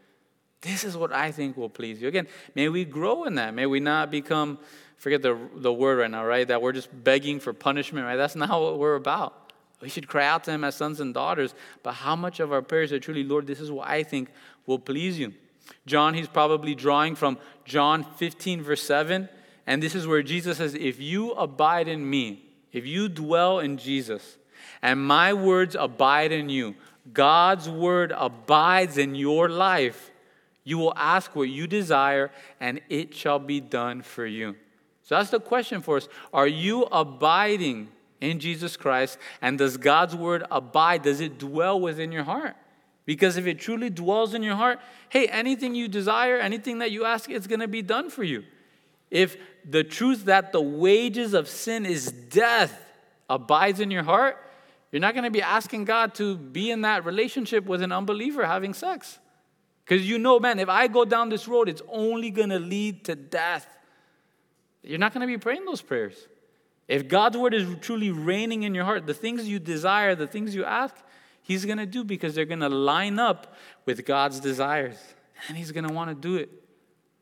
This is what I think will please you. Again, may we grow in that. May we not become, forget the, the word right now, right? That we're just begging for punishment, right? That's not what we're about. We should cry out to Him as sons and daughters. But how much of our prayers are truly, Lord, this is what I think will please you? John, he's probably drawing from John 15, verse 7. And this is where Jesus says, If you abide in me, if you dwell in Jesus, and my words abide in you, God's word abides in your life, you will ask what you desire, and it shall be done for you. So that's the question for us. Are you abiding in Jesus Christ? And does God's word abide? Does it dwell within your heart? Because if it truly dwells in your heart, hey, anything you desire, anything that you ask, it's going to be done for you. If the truth that the wages of sin is death abides in your heart, you're not going to be asking God to be in that relationship with an unbeliever having sex. Because you know, man, if I go down this road, it's only going to lead to death. You're not going to be praying those prayers. If God's word is truly reigning in your heart, the things you desire, the things you ask, He's going to do because they're going to line up with God's desires. And He's going to want to do it.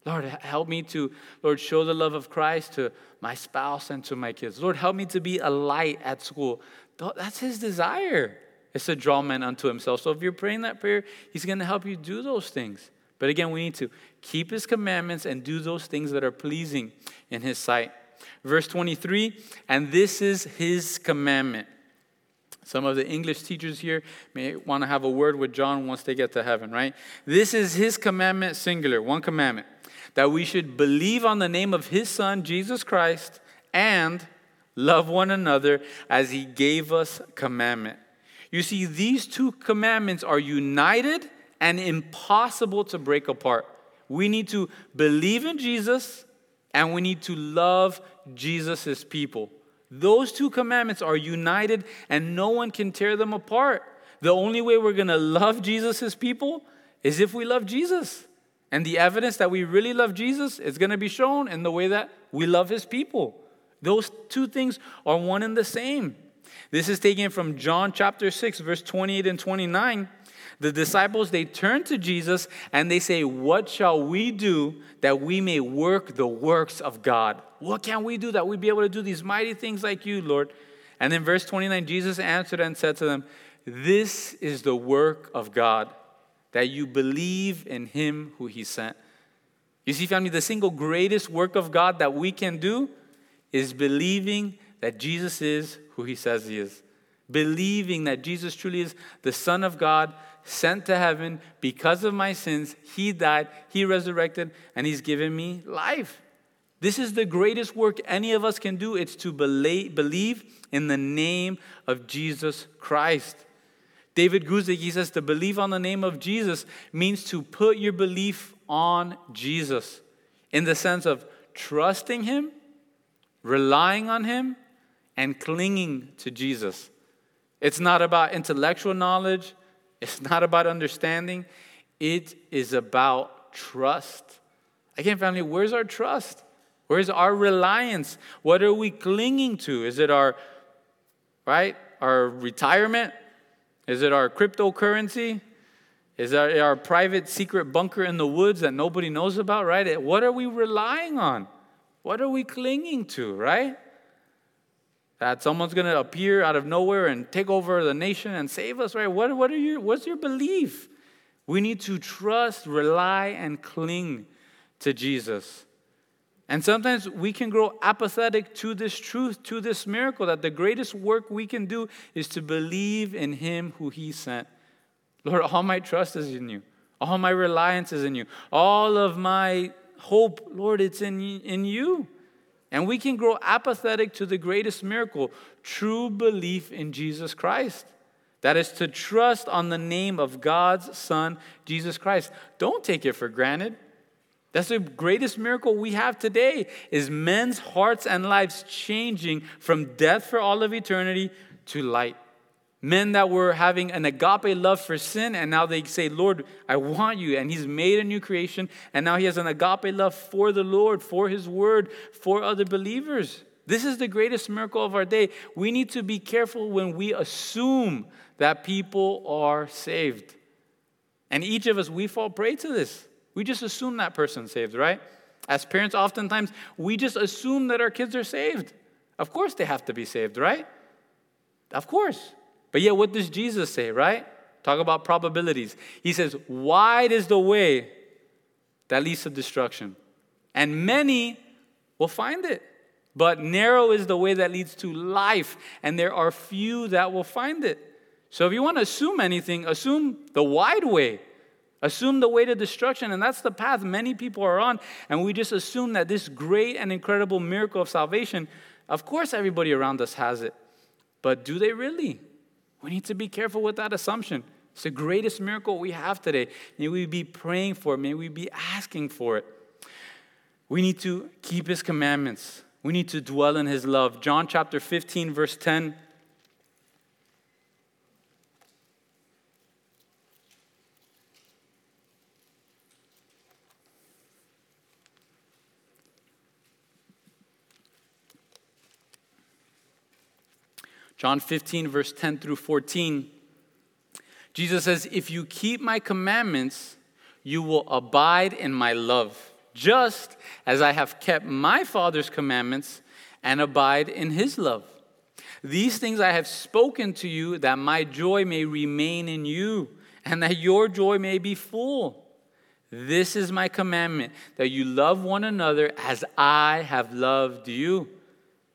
Lord, help me to, Lord, show the love of Christ to my spouse and to my kids. Lord, help me to be a light at school. That's His desire, is to draw men unto Himself. So if you're praying that prayer, He's going to help you do those things. But again, we need to keep his commandments and do those things that are pleasing in his sight. Verse 23, and this is his commandment. Some of the English teachers here may want to have a word with John once they get to heaven, right? This is his commandment, singular, one commandment, that we should believe on the name of his son, Jesus Christ, and love one another as he gave us commandment. You see, these two commandments are united and impossible to break apart. We need to believe in Jesus and we need to love Jesus' people. Those two commandments are united and no one can tear them apart. The only way we're going to love Jesus' people is if we love Jesus. And the evidence that we really love Jesus is going to be shown in the way that we love his people. Those two things are one and the same. This is taken from John chapter 6, verse 28 and 29. The disciples, they turn to Jesus and they say, What shall we do that we may work the works of God? What can we do that we be able to do these mighty things like you, Lord? And in verse 29, Jesus answered and said to them, This is the work of God, that you believe in him who he sent. You see, family, the single greatest work of God that we can do is believing that Jesus is who he says he is. Believing that Jesus truly is the Son of God, sent to heaven because of my sins. He died, he resurrected, and he's given me life. This is the greatest work any of us can do. It's to believe in the name of Jesus Christ. David Guzik, he says, to believe on the name of Jesus means to put your belief on Jesus in the sense of trusting him relying on Him, and clinging to Jesus. It's not about intellectual knowledge, it's not about understanding, it is about trust. Again, family, where's our trust? Where's our reliance? What are we clinging to? Is it our right? Our retirement? Is it our cryptocurrency? Is it our private secret bunker in the woods that nobody knows about, right? What are we relying on? What are we clinging to, right? That someone's going to appear out of nowhere and take over the nation and save us, right? What, what are your, what's your belief? We need to trust, rely, and cling to Jesus. And sometimes we can grow apathetic to this truth, to this miracle, that the greatest work we can do is to believe in Him who He sent. Lord, all my trust is in you, all my reliance is in you, all of my hope, Lord, it's in, in you. And we can grow apathetic to the greatest miracle true belief in Jesus Christ. That is to trust on the name of God's Son, Jesus Christ. Don't take it for granted. That's the greatest miracle we have today is men's hearts and lives changing from death for all of eternity to light. Men that were having an agape love for sin, and now they say, Lord, I want you. And He's made a new creation, and now He has an agape love for the Lord, for His word, for other believers. This is the greatest miracle of our day. We need to be careful when we assume that people are saved. And each of us, we fall prey to this. We just assume that person's saved, right? As parents, oftentimes, we just assume that our kids are saved. Of course, they have to be saved, right? Of course. But yet, what does Jesus say, right? Talk about probabilities. He says, Wide is the way that leads to destruction, and many will find it. But narrow is the way that leads to life, and there are few that will find it. So if you want to assume anything, assume the wide way. Assume the way to destruction, and that's the path many people are on. And we just assume that this great and incredible miracle of salvation, of course, everybody around us has it. But do they really? We need to be careful with that assumption. It's the greatest miracle we have today. May we be praying for it. May we be asking for it. We need to keep his commandments. We need to dwell in his love. John chapter 15, verse 10. John 15, verse 10 through 14. Jesus says, If you keep my commandments, you will abide in my love, just as I have kept my Father's commandments and abide in his love. These things I have spoken to you, that my joy may remain in you, and that your joy may be full. This is my commandment that you love one another as I have loved you.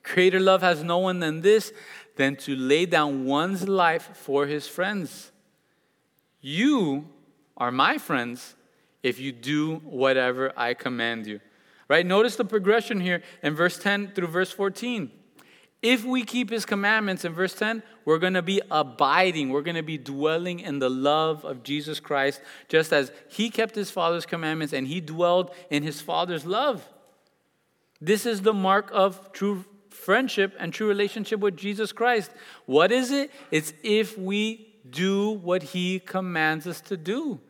Greater love has no one than this, than to lay down one's life for his friends. You are my friends if you do whatever I command you. Right? Notice the progression here in verse 10 through verse 14. If we keep his commandments in verse 10, we're going to be abiding. We're going to be dwelling in the love of Jesus Christ, just as he kept his Father's commandments and he dwelled in his Father's love. This is the mark of true friendship and true relationship with Jesus Christ. What is it? It's if we do what he commands us to do.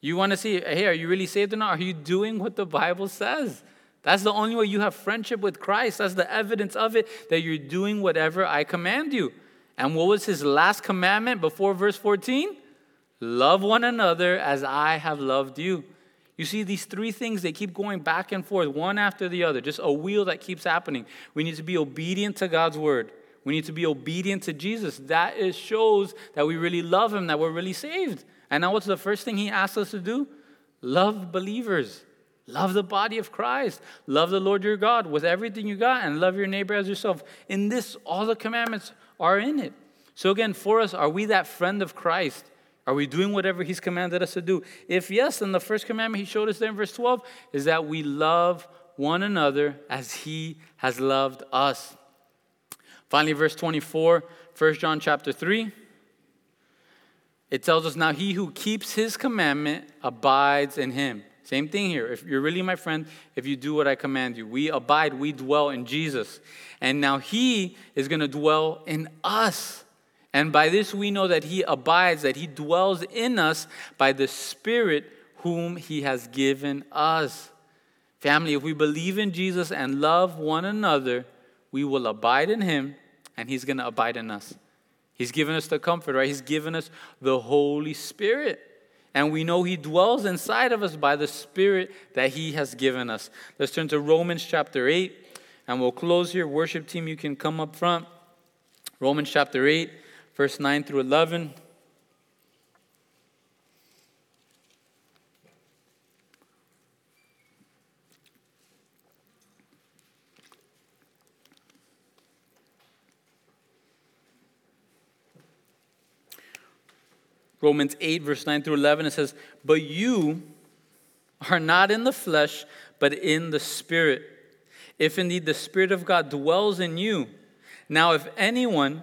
You want to see, hey, are you really saved or not? Are you doing what the Bible says? That's the only way you have friendship with Christ. That's the evidence of it that you're doing whatever I command you. And what was his last commandment before verse 14? Love one another as I have loved you. You see, these three things, they keep going back and forth, one after the other, just a wheel that keeps happening. We need to be obedient to God's word. We need to be obedient to Jesus. That is, shows that we really love him, that we're really saved. And now, what's the first thing he asks us to do? Love believers. Love the body of Christ. Love the Lord your God with everything you got and love your neighbor as yourself. In this, all the commandments are in it. So, again, for us, are we that friend of Christ? Are we doing whatever he's commanded us to do? If yes, then the first commandment he showed us there in verse 12 is that we love one another as he has loved us. Finally, verse 24, 1 John chapter 3. It tells us now, he who keeps his commandment abides in him. Same thing here. If you're really my friend, if you do what I command you, we abide, we dwell in Jesus. And now He is going to dwell in us. And by this we know that He abides, that He dwells in us by the Spirit whom He has given us. Family, if we believe in Jesus and love one another, we will abide in Him and He's going to abide in us. He's given us the comfort, right? He's given us the Holy Spirit. And we know He dwells inside of us by the Spirit that He has given us. Let's turn to Romans chapter 8, and we'll close here. Worship team, you can come up front. Romans chapter 8, verse 9 through 11. Romans 8, verse 9 through 11, it says, But you are not in the flesh, but in the Spirit. If indeed the Spirit of God dwells in you. Now, if anyone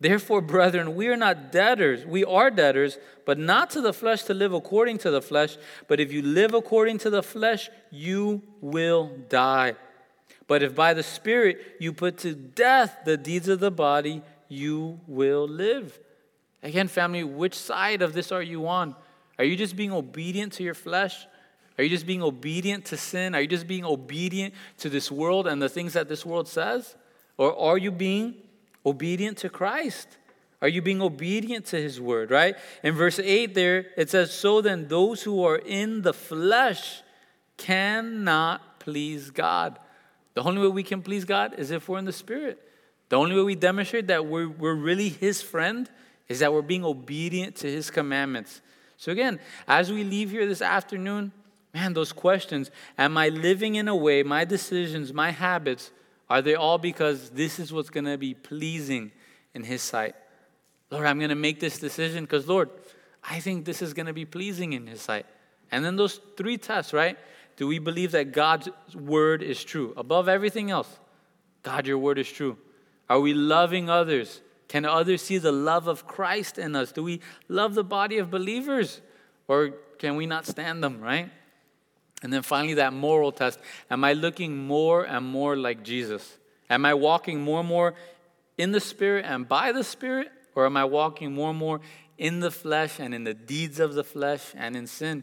Therefore, brethren, we are not debtors. We are debtors, but not to the flesh to live according to the flesh. But if you live according to the flesh, you will die. But if by the Spirit you put to death the deeds of the body, you will live. Again, family, which side of this are you on? Are you just being obedient to your flesh? Are you just being obedient to sin? Are you just being obedient to this world and the things that this world says? Or are you being obedient to Christ? Are you being obedient to his word, right? In verse 8 there, it says, So then those who are in the flesh cannot please God. The only way we can please God is if we're in the spirit. The only way we demonstrate that we're, we're really His friend is that we're being obedient to His commandments. So, again, as we leave here this afternoon, man, those questions Am I living in a way, my decisions, my habits, are they all because this is what's going to be pleasing in His sight? Lord, I'm going to make this decision because, Lord, I think this is going to be pleasing in His sight. And then those three tests, right? Do we believe that God's word is true? Above everything else, God, your word is true. Are we loving others? Can others see the love of Christ in us? Do we love the body of believers? Or can we not stand them, right? And then finally, that moral test. Am I looking more and more like Jesus? Am I walking more and more in the Spirit and by the Spirit? Or am I walking more and more in the flesh and in the deeds of the flesh and in sin?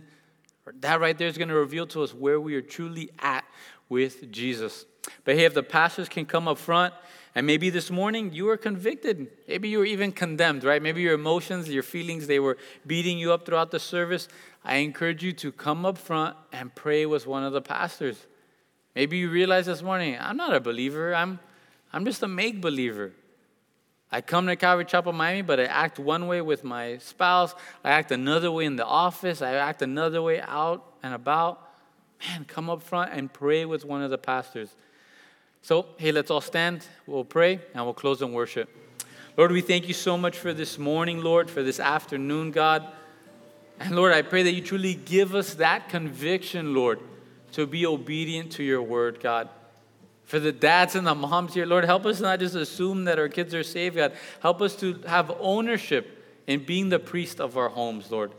That right there is going to reveal to us where we are truly at with Jesus. But hey, if the pastors can come up front, and maybe this morning you were convicted. Maybe you were even condemned, right? Maybe your emotions, your feelings, they were beating you up throughout the service. I encourage you to come up front and pray with one of the pastors. Maybe you realize this morning, I'm not a believer. I'm, I'm just a make believer. I come to Calvary Chapel, Miami, but I act one way with my spouse. I act another way in the office. I act another way out and about. Man, come up front and pray with one of the pastors. So, hey, let's all stand. We'll pray and we'll close in worship. Lord, we thank you so much for this morning, Lord, for this afternoon, God. And Lord, I pray that you truly give us that conviction, Lord, to be obedient to your word, God. For the dads and the moms here, Lord, help us not just assume that our kids are saved, God. Help us to have ownership in being the priest of our homes, Lord.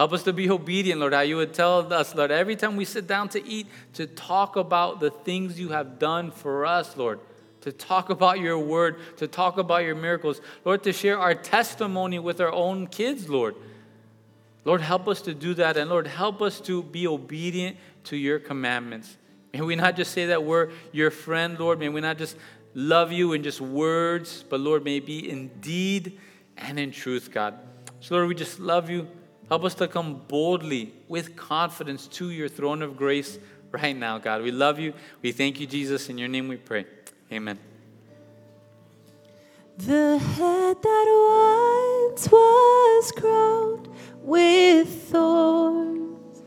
Help us to be obedient, Lord, how you would tell us, Lord, every time we sit down to eat, to talk about the things you have done for us, Lord. To talk about your word, to talk about your miracles, Lord, to share our testimony with our own kids, Lord. Lord, help us to do that. And Lord, help us to be obedient to your commandments. May we not just say that we're your friend, Lord. May we not just love you in just words, but Lord, may be in deed and in truth, God. So, Lord, we just love you. Help us to come boldly with confidence to your throne of grace right now, God. We love you. We thank you, Jesus. In your name we pray. Amen.
The head that once was crowned with thorns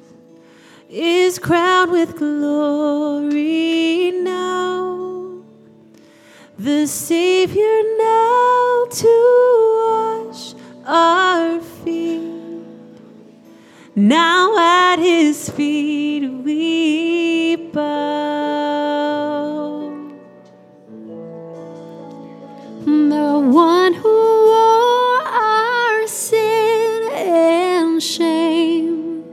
is crowned with glory now. The Savior now to wash our feet. Now at his feet we bow. The one who wore our sin and shame,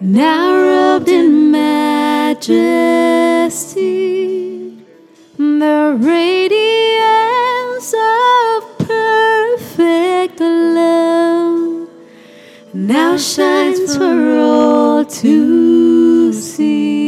now robed in majesty, the radiance of now shines for all to see.